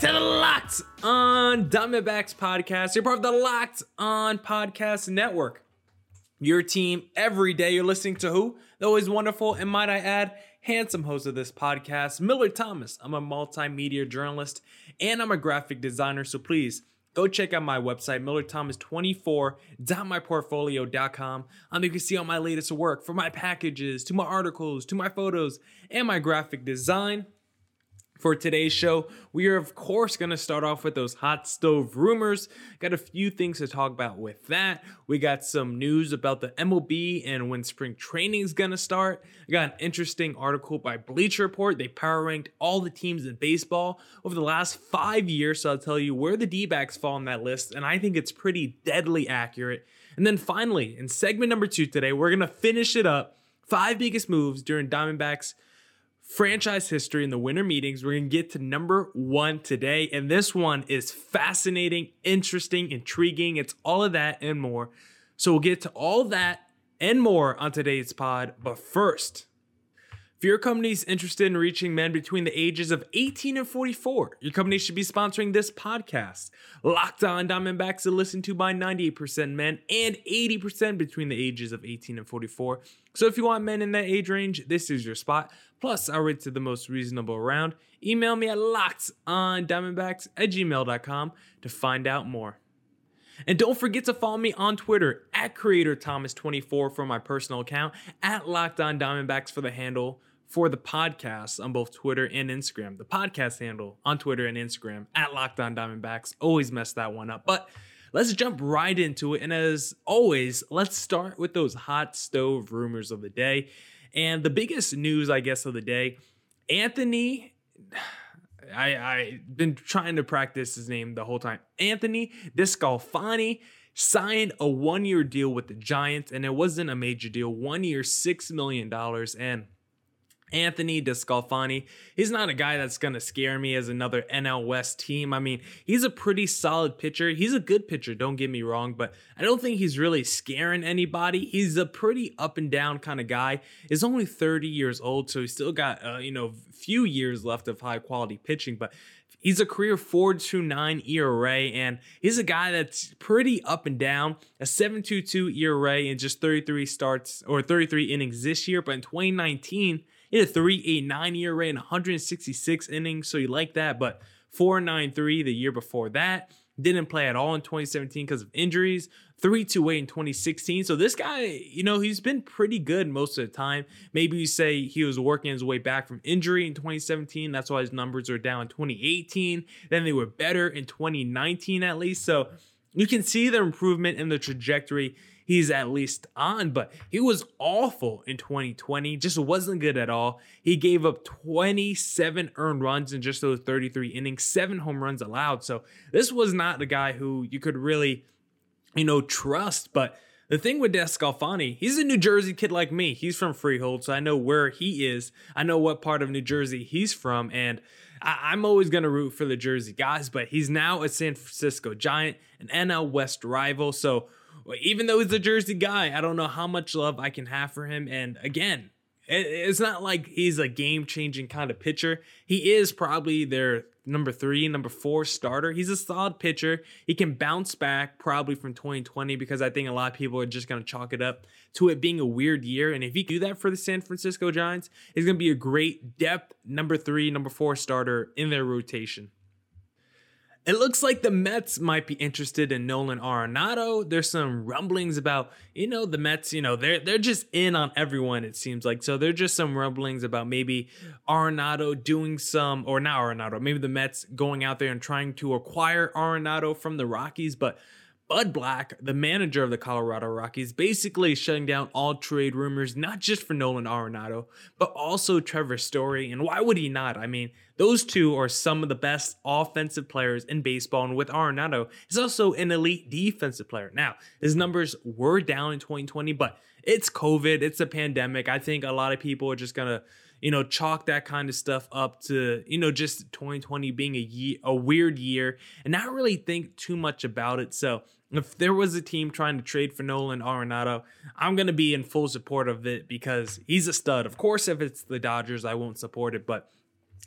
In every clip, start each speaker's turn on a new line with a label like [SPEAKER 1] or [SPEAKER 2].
[SPEAKER 1] to the Locked On Diamondbacks podcast. You're part of the Locked On Podcast Network. Your team every day. You're listening to who? The always wonderful and might I add, handsome host of this podcast, Miller Thomas. I'm a multimedia journalist and I'm a graphic designer. So please go check out my website, millerthomas24.myportfolio.com. Um, you can see all my latest work from my packages to my articles to my photos and my graphic design. For today's show, we are of course going to start off with those hot stove rumors. Got a few things to talk about with that. We got some news about the MLB and when spring training is going to start. I got an interesting article by Bleacher Report. They power ranked all the teams in baseball over the last five years. So I'll tell you where the D backs fall on that list. And I think it's pretty deadly accurate. And then finally, in segment number two today, we're going to finish it up. Five biggest moves during Diamondbacks franchise history in the winter meetings. We're going to get to number one today. And this one is fascinating, interesting, intriguing. It's all of that and more. So we'll get to all that and more on today's pod. But first, if your company is interested in reaching men between the ages of 18 and 44, your company should be sponsoring this podcast. Locked on Diamondbacks to listened to by 98% men and 80% between the ages of 18 and 44. So if you want men in that age range, this is your spot. Plus, I'll rate to the most reasonable around. Email me at lockedondiamondbacks at gmail.com to find out more. And don't forget to follow me on Twitter at CreatorThomas24 for my personal account, at Locked On Diamondbacks for the handle for the podcast on both Twitter and Instagram. The podcast handle on Twitter and Instagram at Locked On Diamondbacks. Always mess that one up. But let's jump right into it. And as always, let's start with those hot stove rumors of the day. And the biggest news, I guess, of the day, Anthony. I I been trying to practice his name the whole time. Anthony Descalfani signed a one-year deal with the Giants, and it wasn't a major deal. One year, six million dollars, and Anthony Descalfani, he's not a guy that's going to scare me as another NL West team. I mean, he's a pretty solid pitcher. He's a good pitcher, don't get me wrong, but I don't think he's really scaring anybody. He's a pretty up and down kind of guy. He's only 30 years old, so he's still got, uh, you know, few years left of high quality pitching, but He's a career 4.29 ERA, and he's a guy that's pretty up and down. A 7.22 ERA in just 33 starts or 33 innings this year, but in 2019, he had a 3.89 ERA and 166 innings, so you like that. But 4.93 the year before that. Didn't play at all in 2017 because of injuries. 3.28 in 2016. So this guy, you know, he's been pretty good most of the time. Maybe you say he was working his way back from injury in 2017. That's why his numbers are down in 2018. Then they were better in 2019 at least. So you can see the improvement in the trajectory he's at least on, but he was awful in 2020. Just wasn't good at all. He gave up 27 earned runs in just those 33 innings, seven home runs allowed. So this was not the guy who you could really, you know, trust. But the thing with Descalfani, he's a New Jersey kid like me. He's from Freehold, so I know where he is. I know what part of New Jersey he's from, and I- am always going to root for the Jersey guys, but he's now a San Francisco Giant, an NL West rival. So even though he's a Jersey guy, I don't know how much love I can have for him. And again, it's not like he's a game changing kind of pitcher. He is probably their number three, number four starter. He's a solid pitcher. He can bounce back probably from 2020 because I think a lot of people are just going to chalk it up to it being a weird year. And if he do that for the San Francisco Giants, he's going to be a great depth number three, number four starter in their rotation. It looks like the Mets might be interested in Nolan Arenado. There's some rumblings about, you know, the Mets, you know, they're they're just in on everyone, it seems like. So there's just some rumblings about maybe Arenado doing some, or not Arenado, maybe the Mets going out there and trying to acquire Arenado from the Rockies. But Bud Black, the manager of the Colorado Rockies, basically shutting down all trade rumors, not just for Nolan Arenado, but also Trevor Story. And why would he not? I mean, those two are some of the best offensive players in baseball. And with Arenado, he's also an elite defensive player. Now, his numbers were down in 2020, but it's COVID, it's a pandemic. I think a lot of people are just going to you know, chalk that kind of stuff up to, you know, just 2020 being a year, a weird year and not really think too much about it. So if there was a team trying to trade for Nolan Arenado, I'm going to be in full support of it because he's a stud. Of course, if it's the Dodgers, I won't support it, but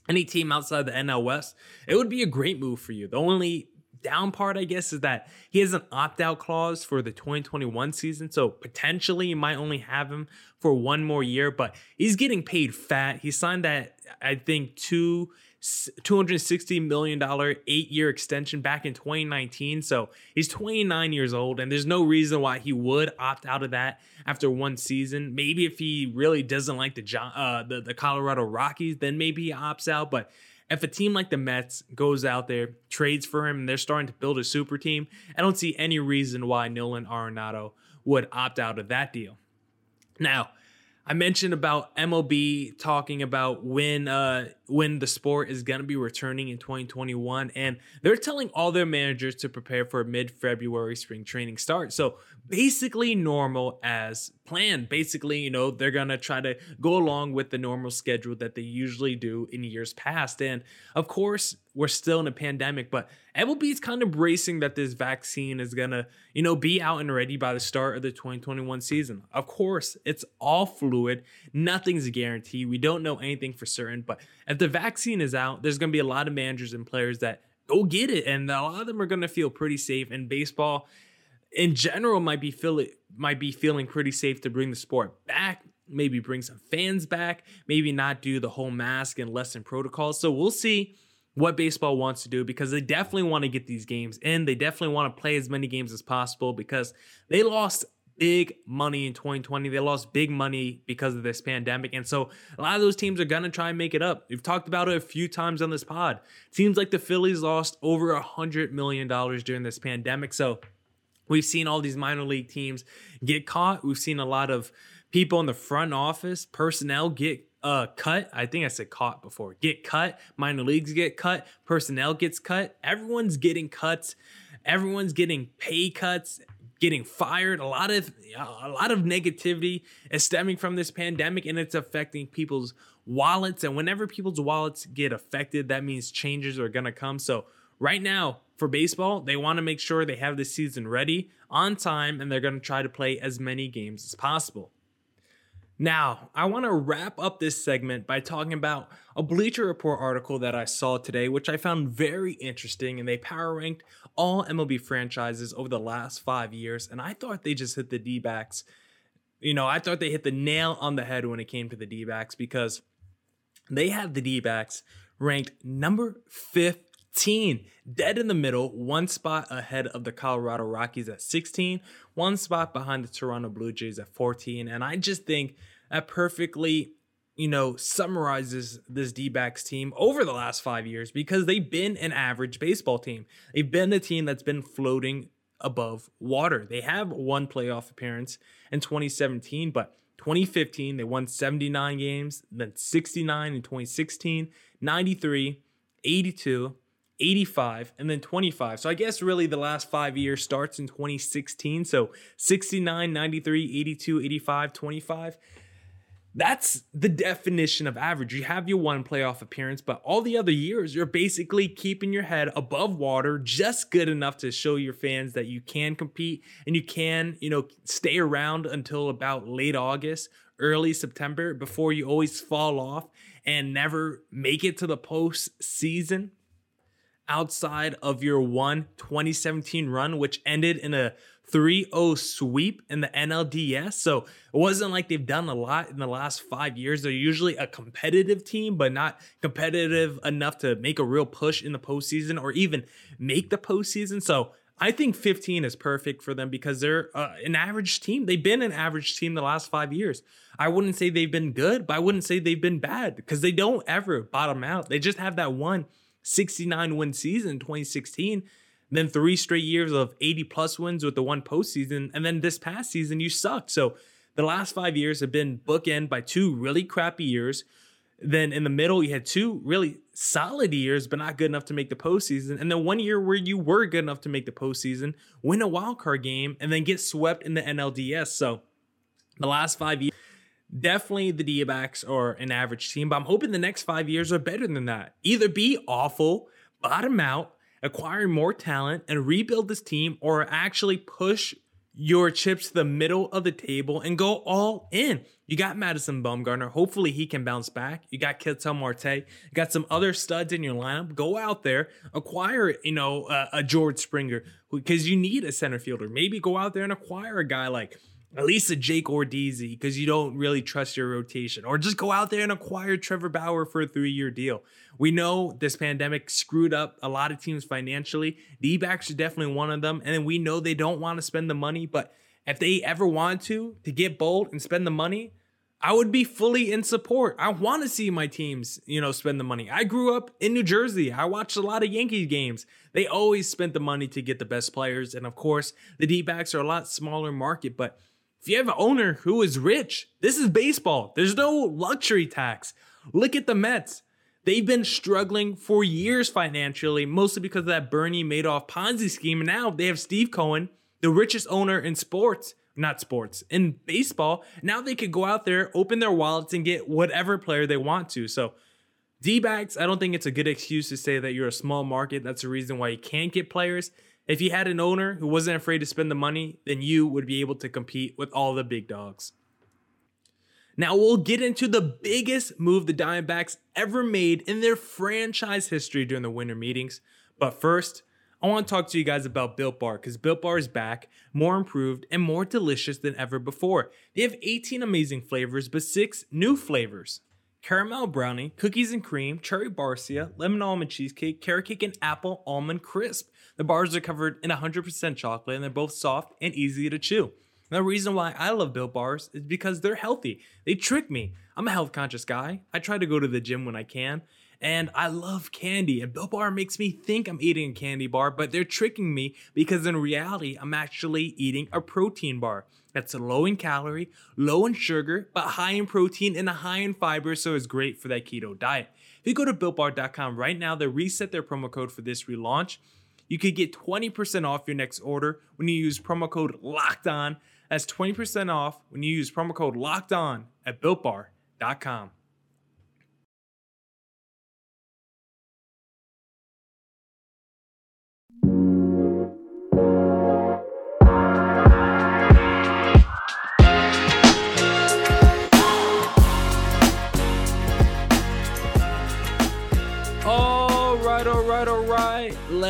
[SPEAKER 1] any team outside the NL West, it would be a great move for you. The only down part, I guess, is that he has an opt out clause for the 2021 season. So potentially you might only have him for one more year, but he's getting paid fat. He signed that, I think, two. $260 million eight year extension back in 2019. So he's 29 years old, and there's no reason why he would opt out of that after one season. Maybe if he really doesn't like the, uh, the, the Colorado Rockies, then maybe he opts out. But if a team like the Mets goes out there, trades for him, and they're starting to build a super team, I don't see any reason why Nolan Arenado would opt out of that deal. Now, I mentioned about MLB talking about when uh when the sport is going to be returning in 2021 and they're telling all their managers to prepare for a mid-February spring training start. So basically normal as planned. Basically, you know, they're going to try to go along with the normal schedule that they usually do in years past. And of course, we're still in a pandemic, but MLB is kind of bracing that this vaccine is to, you know, be out and ready by the start of the 2021 season. Of course, it's all fluid. Nothing's a guarantee. We don't know anything for certain, but if the vaccine is out, there's going to be a lot of managers and players that go get it and a lot of them are going to feel pretty safe And baseball in general might be feeling might be feeling pretty safe to bring the sport back maybe bring some fans back maybe not do the whole mask and lesson protocols. So we'll see what baseball wants to do because they definitely want to get these games in. They definitely want to play as many games as possible because they lost big money in 2020 they lost big money because of this pandemic and so a lot of those teams are going to try and make it up we've talked about it a few times on this pod seems like the phillies lost over a hundred million dollars during this pandemic so We've seen all these minor league teams get caught. We've seen a lot of people in the front office, personnel get uh, cut. I think I said caught before. Get cut. Minor leagues get cut. Personnel gets cut. Everyone's getting cuts. Everyone's getting pay cuts, getting fired. A lot of a lot of negativity is stemming from this pandemic, and it's affecting people's wallets. And whenever people's wallets get affected, that means changes are gonna come. So right now, for baseball, they want to make sure they have the season ready on time and they're going to try to play as many games as possible. Now, I want to wrap up this segment by talking about a Bleacher Report article that I saw today, which I found very interesting. And they power ranked all MLB franchises over the last five years. And I thought they just hit the D backs. You know, I thought they hit the nail on the head when it came to the D backs because they have the D backs ranked number 15 15, dead in the middle, one spot ahead of the Colorado Rockies at 16, one spot behind the Toronto Blue Jays at 14. And I just think that perfectly, you know, summarizes this D backs team over the last five years because they've been an average baseball team. They've been a team that's been floating above water. They have one playoff appearance in 2017, but 2015, they won 79 games, then 69 in 2016, 93, 82, 85 and then 25. So I guess really the last five years starts in 2016. So 69, 93, 82, 85, 25. That's the definition of average. You have your one playoff appearance, but all the other years, you're basically keeping your head above water, just good enough to show your fans that you can compete and you can, you know, stay around until about late August, early September before you always fall off and never make it to the postseason outside of your one 2017 run, which ended in a 3 0 sweep in the NLDS. So it wasn't like they've done a lot in the last five years. They're usually a competitive team, but not competitive enough to make a real push in the postseason or even make the postseason. So I think 15 is perfect for them because they're uh, an average team. They've been an average team the last five years. I wouldn't say they've been good, but I wouldn't say they've been bad because they don't ever bottom out. They just have that one 69 win season in 2016. then three straight years of 80 plus wins with the one postseason. And then this past season, you sucked. So the last five years have been bookend by two really crappy years. Then in the middle, you had two really solid years, but not good enough to make the postseason. And then one year where you were good enough to make the postseason, win a wild card game, and then get swept in the NLDS. So the last five years, definitely the D backs are an average team, but I'm hoping the next five years are better than that. Either be awful, bottom out, acquire more talent, and rebuild this team, or actually push your chips to the middle of the table and go all in. You got Madison Bumgarner. Hopefully he can bounce back. You got Ketel Marte. You got some other studs in your lineup. Go out there, acquire, you know, a, a George Springer because you need a center fielder. Maybe go out there and acquire a guy like at least a Jake Odorizzi because you don't really trust your rotation, or just go out there and acquire Trevor Bauer for a three year deal. We know this pandemic screwed up a lot of teams financially. The backs are definitely one of them. And we know they don't want to spend the money, but if they ever want to, to get bold and spend the money, I would be fully in support. I want to see my teams, you know, spend the money. I grew up in New Jersey. I watched a lot of Yankees games. They always spent the money to get the best players. And of course, the D backs are a lot smaller market, but if you have an owner who is rich, this is baseball. There's no luxury tax. Look at the Mets. They've been struggling for years financially, mostly because of that Bernie Madoff Ponzi scheme. And now they have Steve Cohen, the richest owner in sports, not sports, in baseball. Now they could go out there, open their wallets, and get whatever player they want to. So, D backs, I don't think it's a good excuse to say that you're a small market. That's the reason why you can't get players. If you had an owner who wasn't afraid to spend the money, then you would be able to compete with all the big dogs. Now we'll get into the biggest move the Diamondbacks ever made in their franchise history during the winter meetings. But first, I want to talk to you guys about Built Bar because Built Bar is back, more improved, and more delicious than ever before. They have 18 amazing flavors, but six new flavors caramel brownie, cookies and cream, cherry barcia, lemon almond cheesecake, carrot cake, and apple almond crisp. The bars are covered in 100% chocolate and they're both soft and easy to chew. And the reason why I love Built Bars is because they're healthy. They trick me. I'm a health conscious guy. I try to go to the gym when I can. And I love candy, and Built Bar makes me think I'm eating a candy bar, but they're tricking me because in reality, I'm actually eating a protein bar that's low in calorie, low in sugar, but high in protein and high in fiber, so it's great for that keto diet. If you go to builtbar.com right now, they reset their promo code for this relaunch you could get 20% off your next order when you use promo code locked on. That's 20% off when you use promo code locked on at builtbar.com.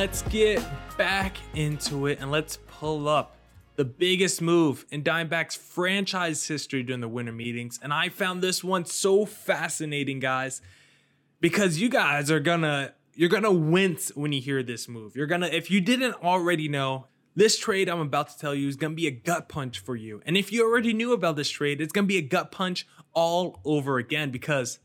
[SPEAKER 1] let's get back into it and let's pull up the biggest move in Diamondbacks franchise history during the winter meetings. And I found this one so fascinating, guys, because you guys are gonna you're gonna wince when you hear this move. You're gonna if you didn't already know, this trade I'm about to tell you is gonna be a gut punch for you. And if you already knew about this trade, it's gonna be a gut punch all over again because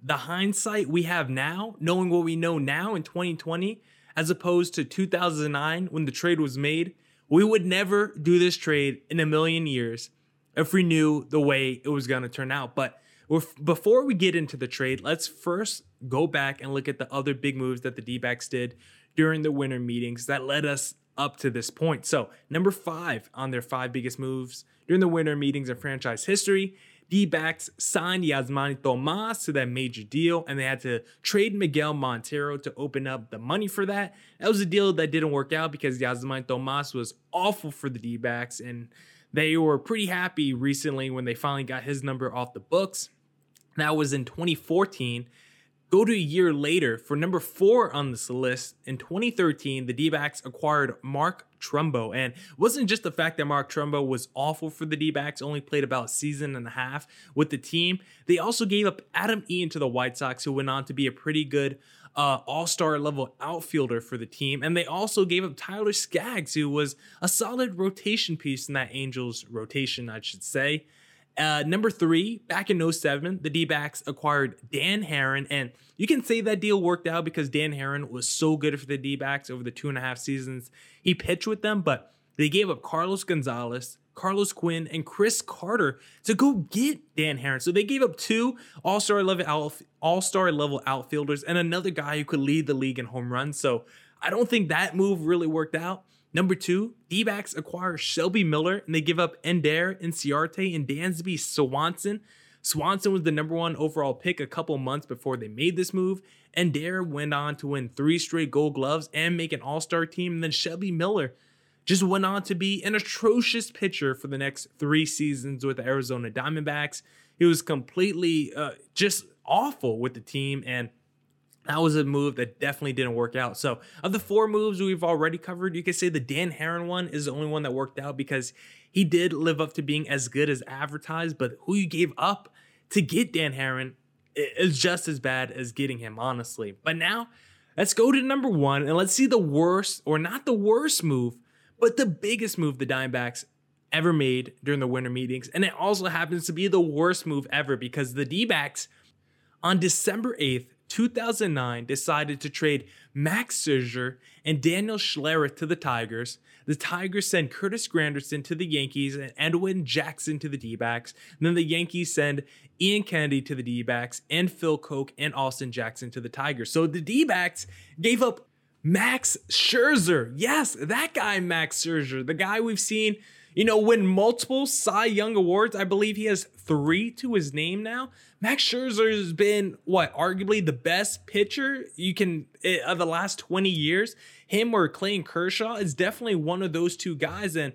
[SPEAKER 1] the hindsight we have now, knowing what we know now in 2020, as opposed to 2009 when the trade was made, we would never do this trade in a million years if we knew the way it was going to turn out. But before we get into the trade, let's first go back and look at the other big moves that the D backs did during the winter meetings that led us up to this point. So, number five on their five biggest moves during the winter meetings in franchise history D-backs signed Yasmany Tomas to that major deal, and they had to trade Miguel Montero to open up the money for that. That was a deal that didn't work out because Yasmany Tomas was awful for the D-backs, and they were pretty happy recently when they finally got his number off the books. That was in 2014. Go to a year later for number four on this list. In 2013, the D backs acquired Mark Trumbo. And wasn't just the fact that Mark Trumbo was awful for the D backs, only played about a season and a half with the team. They also gave up Adam Eaton to the White Sox, who went on to be a pretty good uh, all star level outfielder for the team. And they also gave up Tyler Skaggs, who was a solid rotation piece in that Angels rotation, I should say. Uh, number three, back in 07, the D backs acquired Dan Haren. And you can say that deal worked out because Dan Haren was so good for the D backs over the two and a half seasons he pitched with them. But they gave up Carlos Gonzalez, Carlos Quinn, and Chris Carter to go get Dan Haren. So they gave up two All Star level out, All Star level outfielders and another guy who could lead the league in home runs. So I don't think that move really worked out. Number two, D-backs acquire Shelby Miller and they give up Ender, Inciarte, and Dansby Swanson. Swanson was the number one overall pick a couple months before they made this move. Ender went on to win three straight gold gloves and make an all-star team. And then Shelby Miller just went on to be an atrocious pitcher for the next three seasons with the Arizona Diamondbacks. He was completely uh, just awful with the team and that was a move that definitely didn't work out. So, of the four moves we've already covered, you could say the Dan Haren one is the only one that worked out because he did live up to being as good as advertised. But who you gave up to get Dan Haren is just as bad as getting him, honestly. But now, let's go to number one and let's see the worst, or not the worst move, but the biggest move the Diamondbacks ever made during the winter meetings. And it also happens to be the worst move ever because the D backs on December 8th 2009 decided to trade Max Scherzer and Daniel Schlereth to the Tigers. The Tigers send Curtis Granderson to the Yankees and Edwin Jackson to the D-backs. And then the Yankees send Ian Kennedy to the D-backs and Phil Coke and Austin Jackson to the Tigers. So the D-backs gave up Max Scherzer. Yes, that guy Max Scherzer, the guy we've seen you know, win multiple Cy Young awards. I believe he has three to his name now. Max Scherzer has been what arguably the best pitcher you can eh, of the last 20 years. Him or Clayton Kershaw is definitely one of those two guys. And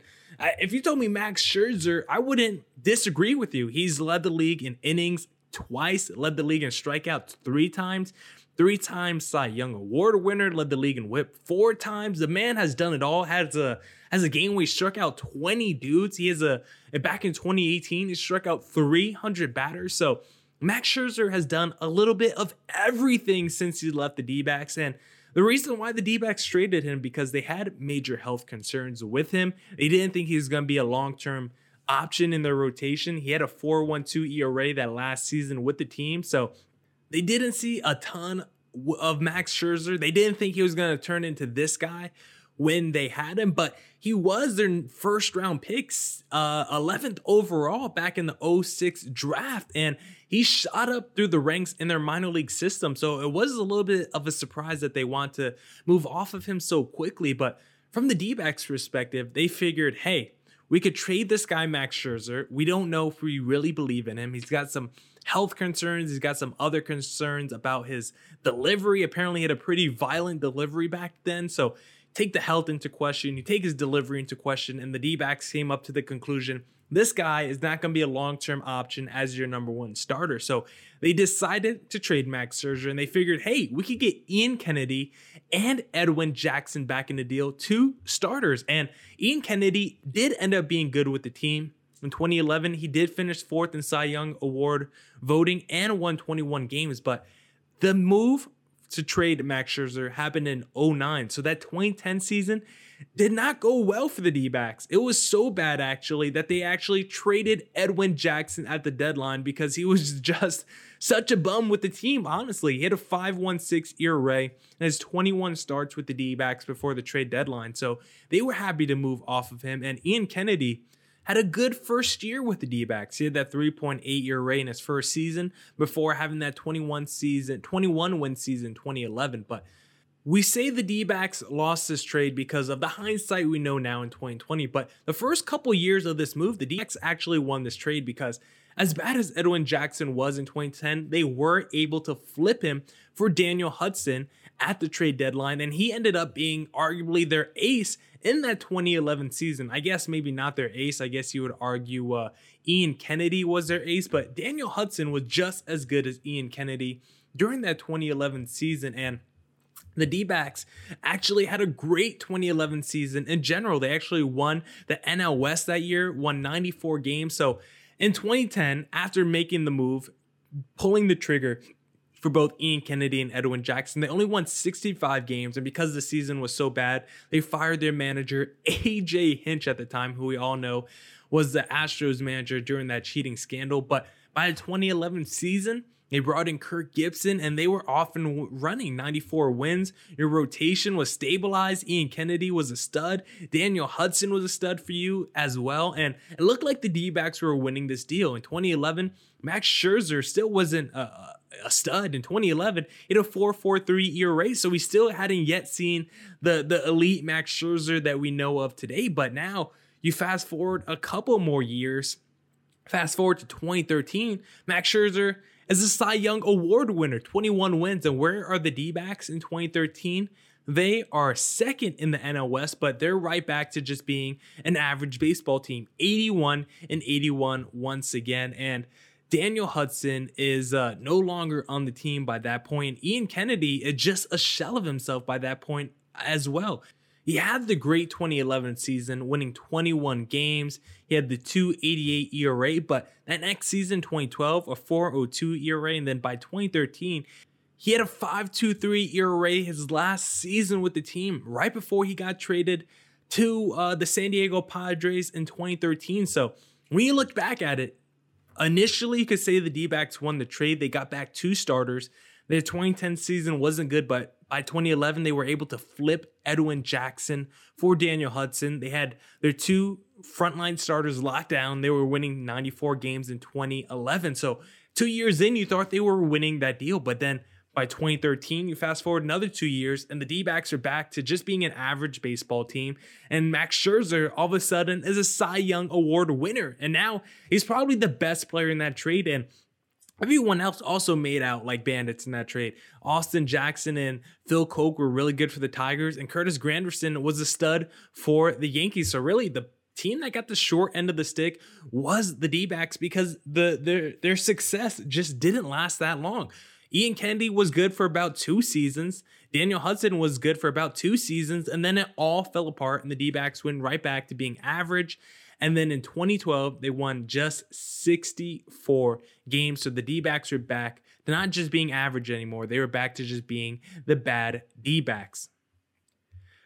[SPEAKER 1] if you told me Max Scherzer, I wouldn't disagree with you. He's led the league in innings twice, led the league in strikeouts three times three times Cy Young Award winner, led the league in WHIP four times. The man has done it all. Has a has a game where he struck out 20 dudes. He has a back in 2018, he struck out 300 batters. So Max Scherzer has done a little bit of everything since he left the D-backs. And the reason why the D-backs traded him because they had major health concerns with him. They didn't think he was going to be a long-term option in their rotation. He had a 4.12 ERA that last season with the team. So they didn't see a ton of Max Scherzer. They didn't think he was going to turn into this guy when they had him, but he was their first round picks, uh, 11th overall back in the 06 draft. And he shot up through the ranks in their minor league system. So it was a little bit of a surprise that they want to move off of him so quickly. But from the D backs perspective, they figured, hey, we could trade this guy, Max Scherzer. We don't know if we really believe in him. He's got some health concerns. He's got some other concerns about his delivery. Apparently, had a pretty violent delivery back then. So take the health into question. You take his delivery into question. And the D backs came up to the conclusion this guy is not going to be a long term option as your number one starter. So they decided to trade Max Scherzer and they figured, hey, we could get Ian Kennedy and Edwin Jackson back in the deal, two starters. And Ian Kennedy did end up being good with the team. In 2011, he did finish fourth in Cy Young Award voting and won 21 games. But the move to trade Max Scherzer happened in 09. So that 2010 season did not go well for the D backs. It was so bad, actually, that they actually traded Edwin Jackson at the deadline because he was just such a bum with the team, honestly. He had a 5.16 ERA and has 21 starts with the D backs before the trade deadline. So they were happy to move off of him. And Ian Kennedy had a good first year with the D-backs. He had that 3.8 year rate in his first season before having that 21 season, 21 win season 2011. But we say the D-backs lost this trade because of the hindsight we know now in 2020. But the first couple years of this move, the D-backs actually won this trade because as bad as Edwin Jackson was in 2010, they were able to flip him for Daniel Hudson at the trade deadline, and he ended up being arguably their ace in that 2011 season. I guess maybe not their ace. I guess you would argue uh, Ian Kennedy was their ace, but Daniel Hudson was just as good as Ian Kennedy during that 2011 season. And the D backs actually had a great 2011 season in general. They actually won the NL West that year, won 94 games. So in 2010, after making the move, pulling the trigger, for both Ian Kennedy and Edwin Jackson. They only won 65 games, and because the season was so bad, they fired their manager, AJ Hinch, at the time, who we all know was the Astros manager during that cheating scandal. But by the 2011 season, they brought in Kirk Gibson and they were often running 94 wins. Your rotation was stabilized. Ian Kennedy was a stud. Daniel Hudson was a stud for you as well. And it looked like the D backs were winning this deal. In 2011, Max Scherzer still wasn't a, a stud. In 2011, in a 4-4-3 ERA, so we still hadn't yet seen the the elite Max Scherzer that we know of today. But now you fast forward a couple more years. Fast forward to 2013, Max Scherzer is a Cy Young Award winner, 21 wins. And where are the D backs in 2013? They are second in the NL West, but they're right back to just being an average baseball team 81 and 81 once again. And Daniel Hudson is uh, no longer on the team by that point. Ian Kennedy is just a shell of himself by that point as well. He had the great 2011 season, winning 21 games. He had the 288 ERA, but that next season, 2012, a 402 ERA, and then by 2013, he had a 523 ERA his last season with the team, right before he got traded to uh, the San Diego Padres in 2013. So when you look back at it, initially you could say the D backs won the trade. They got back two starters. Their 2010 season wasn't good, but by 2011, they were able to flip Edwin Jackson for Daniel Hudson. They had their two frontline starters locked down. They were winning 94 games in 2011. So, two years in, you thought they were winning that deal. But then by 2013, you fast forward another two years, and the D backs are back to just being an average baseball team. And Max Scherzer, all of a sudden, is a Cy Young Award winner. And now he's probably the best player in that trade. And Everyone else also made out like bandits in that trade. Austin Jackson and Phil Coke were really good for the Tigers, and Curtis Granderson was a stud for the Yankees. So really, the team that got the short end of the stick was the D-backs because the their their success just didn't last that long. Ian Kennedy was good for about two seasons. Daniel Hudson was good for about two seasons, and then it all fell apart, and the D-backs went right back to being average and then in 2012, they won just 64 games. So the D backs are back to not just being average anymore, they were back to just being the bad D backs.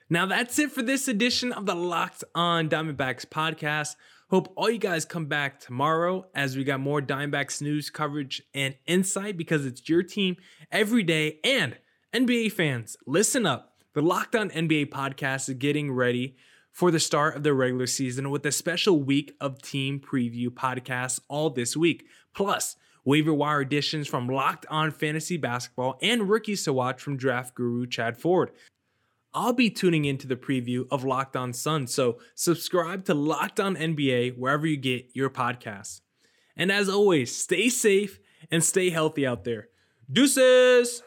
[SPEAKER 1] Now that's it for this edition of the Locked On Diamondbacks podcast. Hope all you guys come back tomorrow as we got more Diamondbacks news coverage and insight because it's your team every day. And NBA fans, listen up. The Locked On NBA podcast is getting ready for the start of the regular season with a special week of team preview podcasts all this week. Plus, waiver wire additions from Locked On Fantasy Basketball and rookies to watch from draft guru Chad Ford. I'll be tuning into the preview of Locked On Suns, so subscribe to Locked On NBA wherever you get your podcasts. And as always, stay safe and stay healthy out there. Deuces!